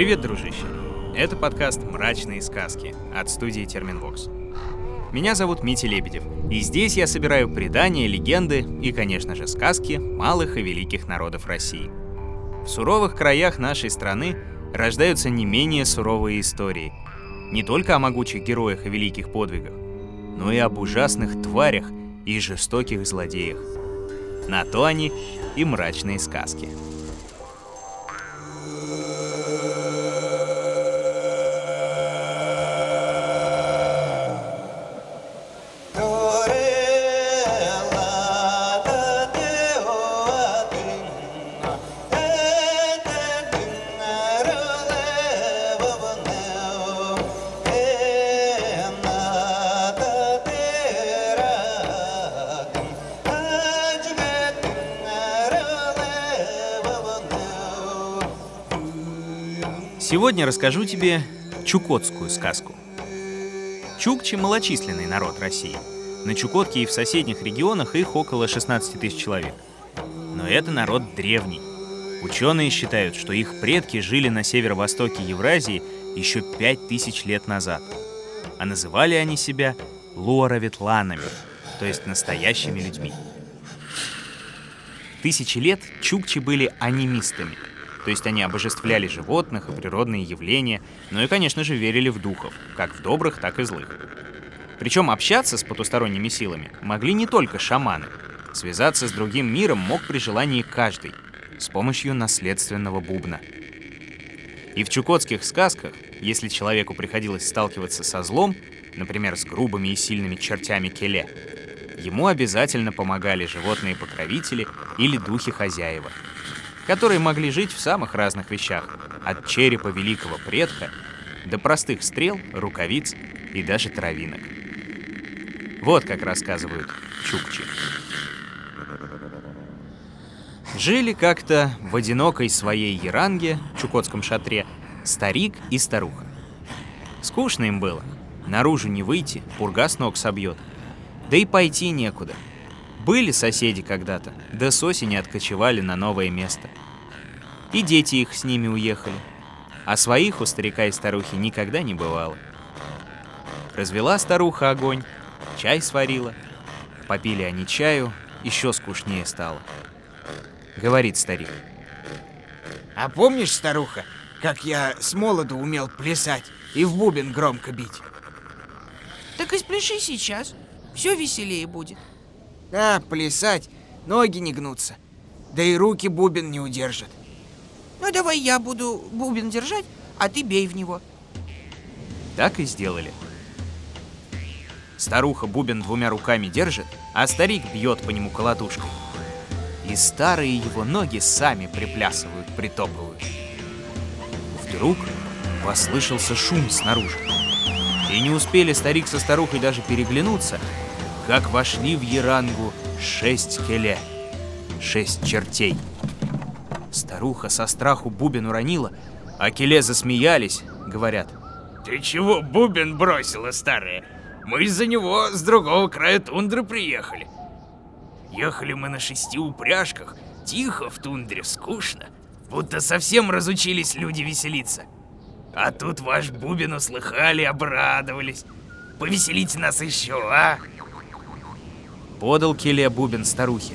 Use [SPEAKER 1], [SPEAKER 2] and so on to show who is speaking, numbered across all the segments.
[SPEAKER 1] Привет, дружище! Это подкаст «Мрачные сказки» от студии Терминвокс. Меня зовут Митя Лебедев, и здесь я собираю предания, легенды и, конечно же, сказки малых и великих народов России. В суровых краях нашей страны рождаются не менее суровые истории. Не только о могучих героях и великих подвигах, но и об ужасных тварях и жестоких злодеях. На то они и мрачные сказки. Сегодня расскажу тебе чукотскую сказку. Чукчи – малочисленный народ России. На Чукотке и в соседних регионах их около 16 тысяч человек. Но это народ древний. Ученые считают, что их предки жили на северо-востоке Евразии еще 5000 лет назад. А называли они себя луароветланами, то есть настоящими людьми. Тысячи лет чукчи были анимистами – то есть они обожествляли животных и природные явления, ну и, конечно же, верили в духов, как в добрых, так и злых. Причем общаться с потусторонними силами могли не только шаманы. Связаться с другим миром мог при желании каждый, с помощью наследственного бубна. И в чукотских сказках, если человеку приходилось сталкиваться со злом, например, с грубыми и сильными чертями келе, ему обязательно помогали животные-покровители или духи хозяева — которые могли жить в самых разных вещах, от черепа великого предка до простых стрел, рукавиц и даже травинок. Вот как рассказывают чукчи. Жили как-то в одинокой своей еранге, чукотском шатре, старик и старуха. Скучно им было. Наружу не выйти, пурга с ног собьет. Да и пойти некуда. Были соседи когда-то, да с осени откочевали на новое место — и дети их с ними уехали. А своих у старика и старухи никогда не бывало. Развела старуха огонь, чай сварила. Попили они чаю, еще скучнее стало. Говорит старик.
[SPEAKER 2] А помнишь, старуха, как я с молоду умел плясать и в бубен громко бить?
[SPEAKER 3] Так и спляши сейчас, все веселее будет.
[SPEAKER 2] Да, плясать, ноги не гнутся, да и руки бубен не удержат.
[SPEAKER 3] Ну, давай я буду бубен держать, а ты бей в него.
[SPEAKER 1] Так и сделали. Старуха бубен двумя руками держит, а старик бьет по нему колотушкой. И старые его ноги сами приплясывают, притопывают. Вдруг послышался шум снаружи. И не успели старик со старухой даже переглянуться, как вошли в Ярангу шесть келе, шесть чертей. Старуха со страху бубен уронила, а келе засмеялись, говорят.
[SPEAKER 4] Ты чего бубен бросила, старая? Мы из-за него с другого края тундры приехали. Ехали мы на шести упряжках, тихо в тундре, скучно, будто совсем разучились люди веселиться. А тут ваш бубен услыхали, обрадовались. Повеселите нас еще, а?
[SPEAKER 1] Подал Келе бубен старухе.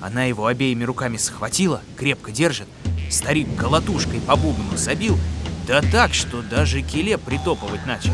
[SPEAKER 1] Она его обеими руками схватила, крепко держит. Старик колотушкой по бубну забил, да так, что даже Келе притопывать начал.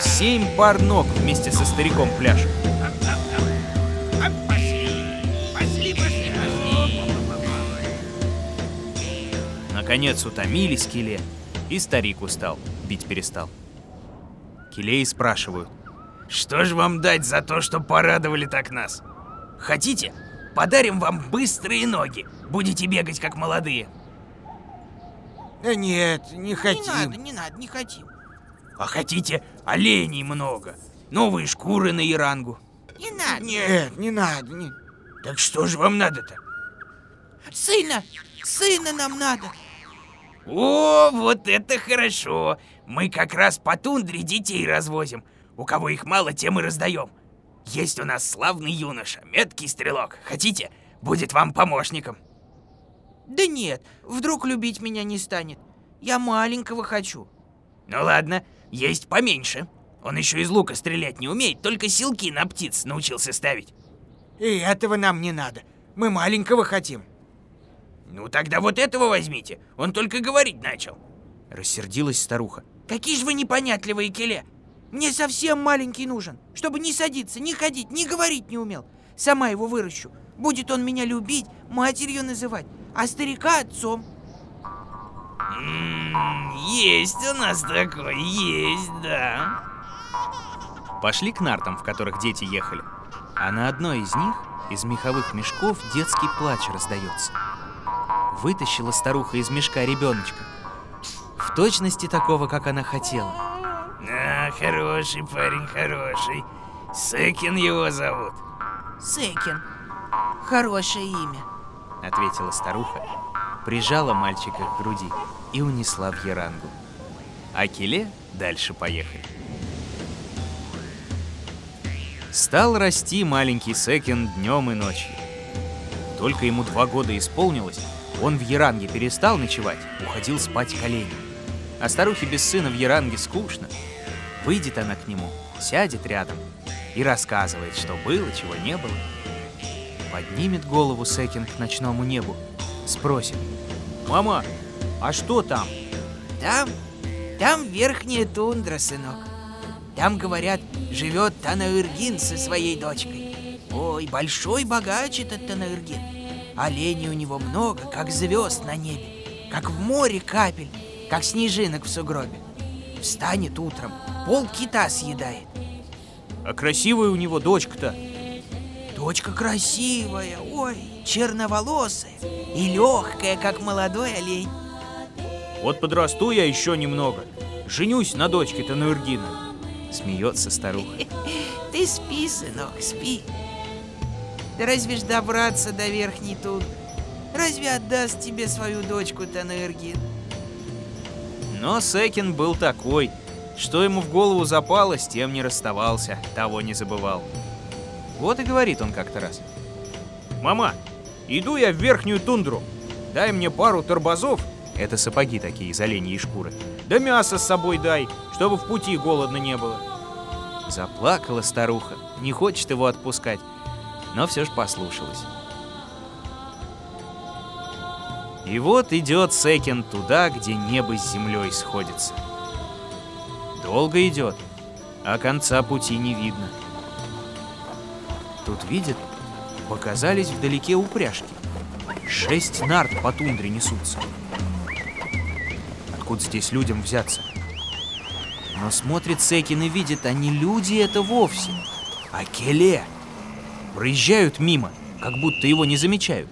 [SPEAKER 1] Семь пар ног вместе со стариком пляж. Наконец утомились Келе, и старик устал, бить перестал. Келей спрашивают.
[SPEAKER 4] Что ж вам дать за то, что порадовали так нас? Хотите, Подарим вам быстрые ноги. Будете бегать, как молодые.
[SPEAKER 2] Да нет, не хотим.
[SPEAKER 3] Не надо, не надо, не хотим.
[SPEAKER 4] А хотите, оленей много. Новые шкуры на Ирангу.
[SPEAKER 3] Не надо.
[SPEAKER 2] Нет, не надо. Не...
[SPEAKER 4] Так что же вам надо-то?
[SPEAKER 3] Сына, сына нам надо.
[SPEAKER 4] О, вот это хорошо. Мы как раз по тундре детей развозим. У кого их мало, тем и раздаем. Есть у нас славный юноша, меткий стрелок. Хотите? Будет вам помощником.
[SPEAKER 3] Да нет, вдруг любить меня не станет. Я маленького хочу.
[SPEAKER 4] Ну ладно, есть поменьше. Он еще из лука стрелять не умеет, только силки на птиц научился ставить.
[SPEAKER 2] И этого нам не надо. Мы маленького хотим.
[SPEAKER 4] Ну тогда вот этого возьмите. Он только говорить начал.
[SPEAKER 1] Рассердилась старуха.
[SPEAKER 3] Какие же вы непонятливые, Келе. Мне совсем маленький нужен, чтобы не садиться, не ходить, не говорить не умел. Сама его выращу. Будет он меня любить, матерью называть, а старика отцом.
[SPEAKER 4] Есть у нас такой, есть, да.
[SPEAKER 1] Пошли к нартам, в которых дети ехали. А на одной из них, из меховых мешков, детский плач раздается. Вытащила старуха из мешка ребеночка. В точности такого, как она хотела.
[SPEAKER 4] Хороший парень, хороший. Секин его зовут.
[SPEAKER 3] Секин. Хорошее имя.
[SPEAKER 1] Ответила старуха, прижала мальчика к груди и унесла в Ярангу. А Келе дальше поехали. Стал расти маленький Секин днем и ночью. Только ему два года исполнилось, он в Яранге перестал ночевать, уходил спать колени. А старухе без сына в Яранге скучно. Выйдет она к нему, сядет рядом и рассказывает, что было, чего не было. Поднимет голову Секин к ночному небу, спросит. «Мама, а что там?»
[SPEAKER 3] Там, там верхняя тундра, сынок. Там, говорят, живет Танаыргин со своей дочкой. Ой, большой богач этот Танаыргин. Оленей у него много, как звезд на небе, как в море капель, как снежинок в сугробе. Встанет утром, пол кита съедает.
[SPEAKER 1] А красивая у него дочка-то.
[SPEAKER 3] Дочка красивая, ой, черноволосая и легкая, как молодой олень.
[SPEAKER 1] Вот подрасту я еще немного. Женюсь на дочке Тануэргина. Смеется старуха.
[SPEAKER 3] Ты спи, сынок, спи. Да разве ж добраться до верхней тут? Разве отдаст тебе свою дочку Танаэргин?
[SPEAKER 1] Но Секин был такой, что ему в голову запало, с тем не расставался, того не забывал. Вот и говорит он как-то раз. «Мама, иду я в верхнюю тундру. Дай мне пару торбозов, это сапоги такие из оленьей шкуры, да мясо с собой дай, чтобы в пути голодно не было». Заплакала старуха, не хочет его отпускать, но все ж послушалась. И вот идет Секин туда, где небо с землей сходится. Долго идет, а конца пути не видно. Тут видит, показались вдалеке упряжки. Шесть нарт по тундре несутся. Откуда здесь людям взяться? Но смотрит Секин и видит, не люди это вовсе, а келе. Проезжают мимо, как будто его не замечают.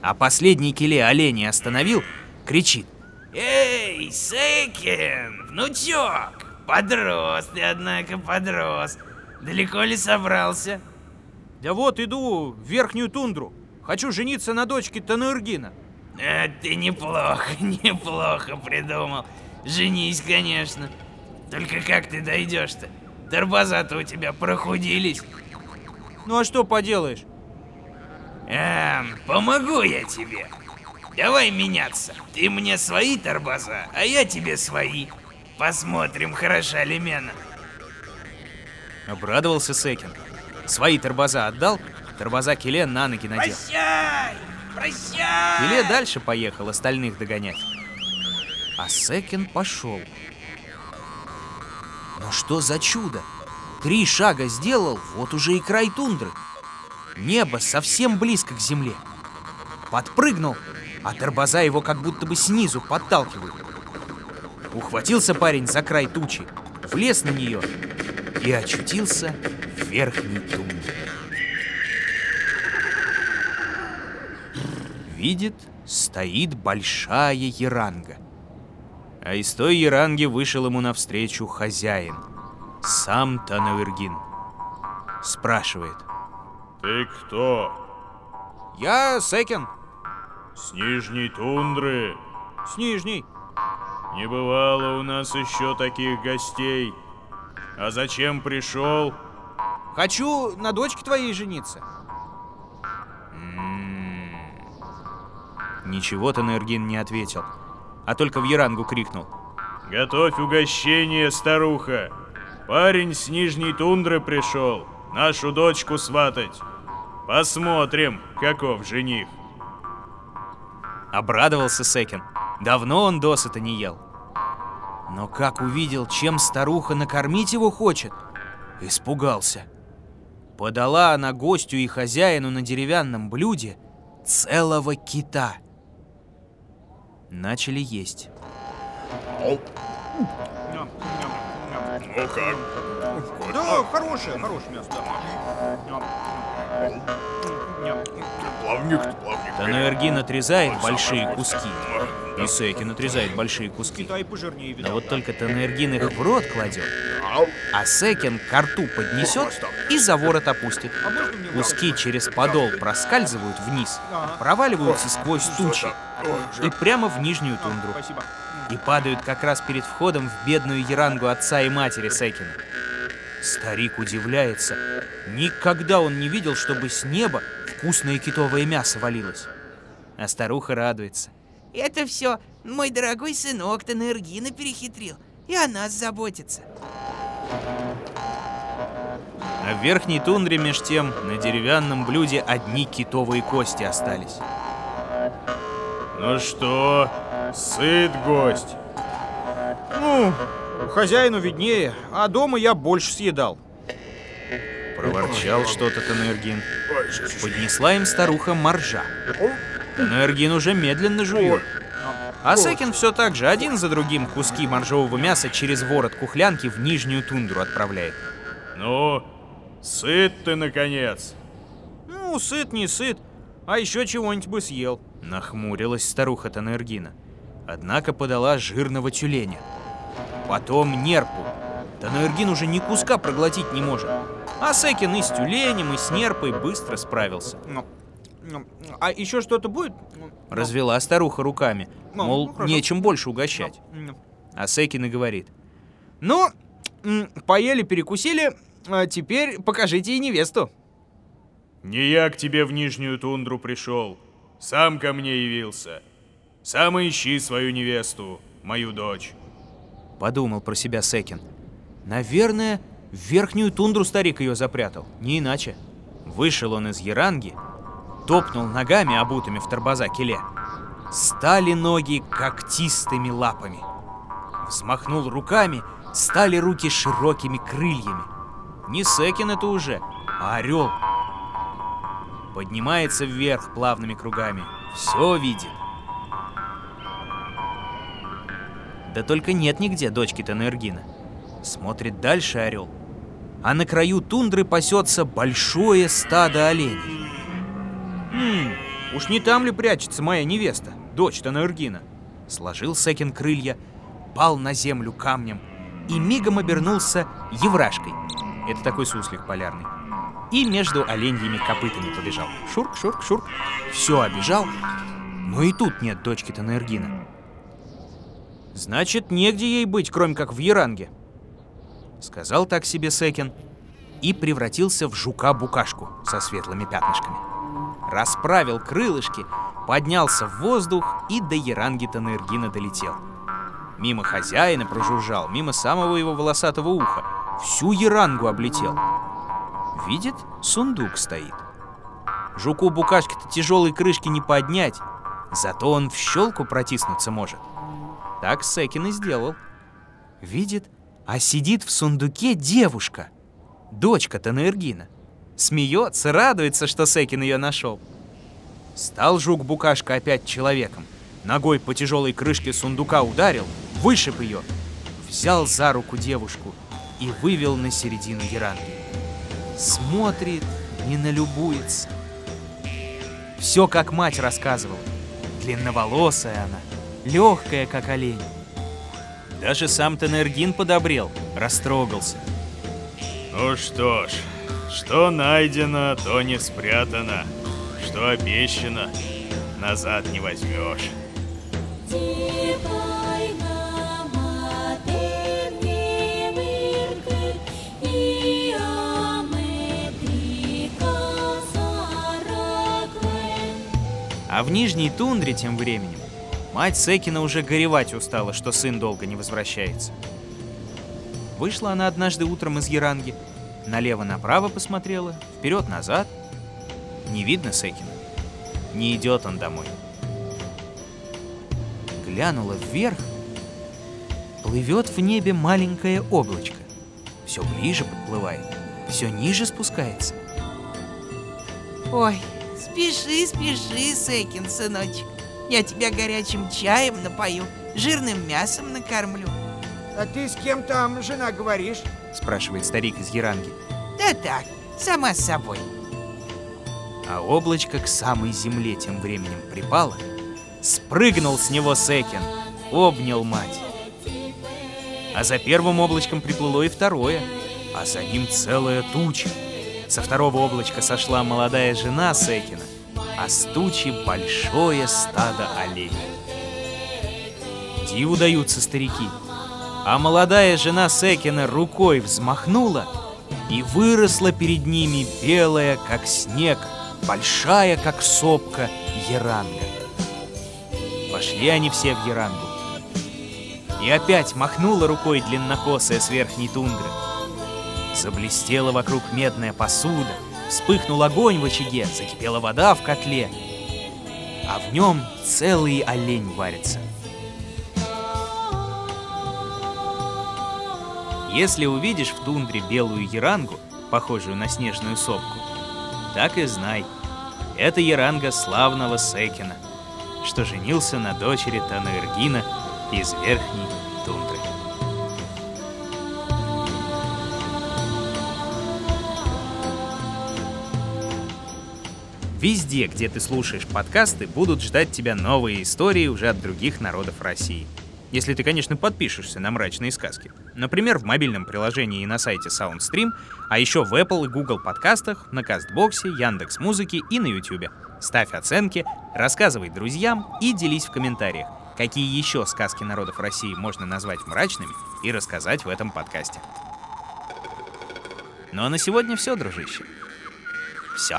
[SPEAKER 1] А последний келе оленя остановил, кричит.
[SPEAKER 4] Эй, Секин, внучок! Подрос ты, однако, подрос. Далеко ли собрался?
[SPEAKER 1] Да вот иду в верхнюю тундру. Хочу жениться на дочке Таныргина.
[SPEAKER 4] А, ты неплохо, неплохо придумал. Женись, конечно. Только как ты дойдешь-то? Торбоза-то у тебя прохудились.
[SPEAKER 1] Ну а что поделаешь?
[SPEAKER 4] Эм, помогу я тебе. Давай меняться. Ты мне свои торбоза, а я тебе свои. Посмотрим, хороша ли мена.
[SPEAKER 1] Обрадовался Секин. Свои торбоза отдал, торбоза Келе на ноги надел.
[SPEAKER 4] Прощай! Прощай!
[SPEAKER 1] Келе дальше поехал остальных догонять. А Секин пошел. Но что за чудо? Три шага сделал, вот уже и край тундры. Небо совсем близко к земле. Подпрыгнул, а торбоза его как будто бы снизу подталкивают. Ухватился парень за край тучи, влез на нее и очутился в верхней тундре. Видит, стоит большая яранга. А из той яранги вышел ему навстречу хозяин, сам Танавергин. Спрашивает.
[SPEAKER 5] Ты кто?
[SPEAKER 1] Я Секин.
[SPEAKER 5] С нижней тундры?
[SPEAKER 1] С нижней.
[SPEAKER 5] Не бывало у нас еще таких гостей. А зачем пришел?
[SPEAKER 1] Хочу на дочке твоей жениться. Ничего Танергин не ответил. а только в Ярангу крикнул.
[SPEAKER 5] Готовь угощение, старуха. Парень с нижней тундры пришел, нашу дочку сватать. Посмотрим, каков жених.
[SPEAKER 1] Обрадовался Секин. Давно он досыта не ел. Но как увидел, чем старуха накормить его хочет, испугался. Подала она гостю и хозяину на деревянном блюде целого кита. Начали есть.
[SPEAKER 5] Ну как?
[SPEAKER 6] Да, хорошее, хорошее мясо.
[SPEAKER 5] Плавник, плавник.
[SPEAKER 1] Таноэргин отрезает большие куски. И Секин отрезает большие куски. Но вот только Таноэргин их в рот кладет, а Секин к рту поднесет и за ворот опустит.
[SPEAKER 6] А
[SPEAKER 1] Куски через подол проскальзывают вниз, проваливаются сквозь тучи и прямо в нижнюю тундру.
[SPEAKER 6] Спасибо.
[SPEAKER 1] И падают как раз перед входом в бедную ярангу отца и матери Секина. Старик удивляется. Никогда он не видел, чтобы с неба вкусное китовое мясо валилось. А старуха радуется.
[SPEAKER 3] Это все мой дорогой сынок Танергина перехитрил. И о нас заботится.
[SPEAKER 1] А в верхней тундре меж тем на деревянном блюде одни китовые кости остались.
[SPEAKER 5] Ну что, сыт гость?
[SPEAKER 6] Ну, хозяину виднее, а дома я больше съедал.
[SPEAKER 1] Проворчал что-то Танергин. Поднесла им старуха моржа. Танергин уже медленно жует. А Секин все так же один за другим куски моржового мяса через ворот кухлянки в нижнюю тундру отправляет.
[SPEAKER 5] Ну, сыт ты, наконец.
[SPEAKER 6] Ну, сыт не сыт, а еще чего-нибудь бы съел.
[SPEAKER 1] Нахмурилась старуха Танергина. Однако подала жирного тюленя. Потом нерпу. Танергин уже ни куска проглотить не может. А Секин и с тюленем, и с нерпой быстро справился.
[SPEAKER 6] Ну, ну, а еще что-то будет? Ну,
[SPEAKER 1] Развела старуха руками, мол,
[SPEAKER 6] ну,
[SPEAKER 1] нечем больше угощать. А Секин и говорит.
[SPEAKER 6] Ну, поели, перекусили, а теперь покажите и невесту.
[SPEAKER 5] Не я к тебе в нижнюю тундру пришел, сам ко мне явился. Сам ищи свою невесту, мою дочь.
[SPEAKER 1] Подумал про себя Секин. Наверное, в верхнюю тундру старик ее запрятал, не иначе. Вышел он из Яранги, топнул ногами, обутыми в торбоза келе. Стали ноги когтистыми лапами. Взмахнул руками, стали руки широкими крыльями. Не Секин это уже, а орел. Поднимается вверх плавными кругами. Все видит. Да только нет нигде дочки Танергина. Смотрит дальше орел. А на краю тундры пасется большое стадо оленей.
[SPEAKER 6] М, уж не там ли прячется моя невеста, дочь Танергина?
[SPEAKER 1] Сложил Секин крылья, пал на землю камнем и мигом обернулся еврашкой. Это такой суслик полярный. И между оленьими копытами побежал. Шурк, шурк, шурк. Все обежал, но и тут нет дочки Танергина. Значит, негде ей быть, кроме как в Яранге. Сказал так себе Секин и превратился в жука-букашку со светлыми пятнышками. Расправил крылышки, поднялся в воздух и до Яранги Танергина долетел. Мимо хозяина прожужжал, мимо самого его волосатого уха. Всю Ярангу облетел. Видит, сундук стоит. Жуку-букашке-то тяжелой крышки не поднять, зато он в щелку протиснуться может. Так Секин и сделал. Видит, а сидит в сундуке девушка, дочка Танергина. Смеется, радуется, что Секин ее нашел. Стал жук-букашка опять человеком. Ногой по тяжелой крышке сундука ударил, вышиб ее, взял за руку девушку и вывел на середину Яранги. Смотрит, не налюбуется. Все как мать рассказывала. Длинноволосая она, легкая, как олень. Даже сам Тенергин подобрел, растрогался.
[SPEAKER 5] Ну что ж, что найдено, то не спрятано. Что обещано, назад не возьмешь.
[SPEAKER 1] А в Нижней Тундре тем временем Мать Секина уже горевать устала, что сын долго не возвращается. Вышла она однажды утром из Яранги, налево-направо посмотрела, вперед-назад. Не видно Секина. Не идет он домой. Глянула вверх. Плывет в небе маленькое облачко. Все ближе подплывает, все ниже спускается.
[SPEAKER 3] Ой, спеши, спеши, Секин, сыночек. Я тебя горячим чаем напою, жирным мясом накормлю.
[SPEAKER 2] А ты с кем там, жена, говоришь?
[SPEAKER 1] Спрашивает старик из Яранги.
[SPEAKER 3] Да так, сама с собой.
[SPEAKER 1] А облачко к самой земле тем временем припало. Спрыгнул с него Секин, обнял мать. А за первым облачком приплыло и второе, а за ним целая туча. Со второго облачка сошла молодая жена Секина, а с тучи большое стадо оленей. Диву даются старики. А молодая жена Секина рукой взмахнула, и выросла перед ними белая, как снег, большая, как сопка, еранга. Пошли они все в ерангу. И опять махнула рукой длиннокосая с верхней тундры. Заблестела вокруг медная посуда, вспыхнул огонь в очаге, закипела вода в котле, а в нем целый олень варится. Если увидишь в тундре белую ярангу, похожую на снежную сопку, так и знай, это яранга славного Секина, что женился на дочери Танаэргина из верхней Везде, где ты слушаешь подкасты, будут ждать тебя новые истории уже от других народов России. Если ты, конечно, подпишешься на мрачные сказки. Например, в мобильном приложении и на сайте SoundStream, а еще в Apple и Google подкастах, на Кастбоксе, Яндекс Музыке и на YouTube. Ставь оценки, рассказывай друзьям и делись в комментариях, какие еще сказки народов России можно назвать мрачными и рассказать в этом подкасте. Ну а на сегодня все, дружище. Все.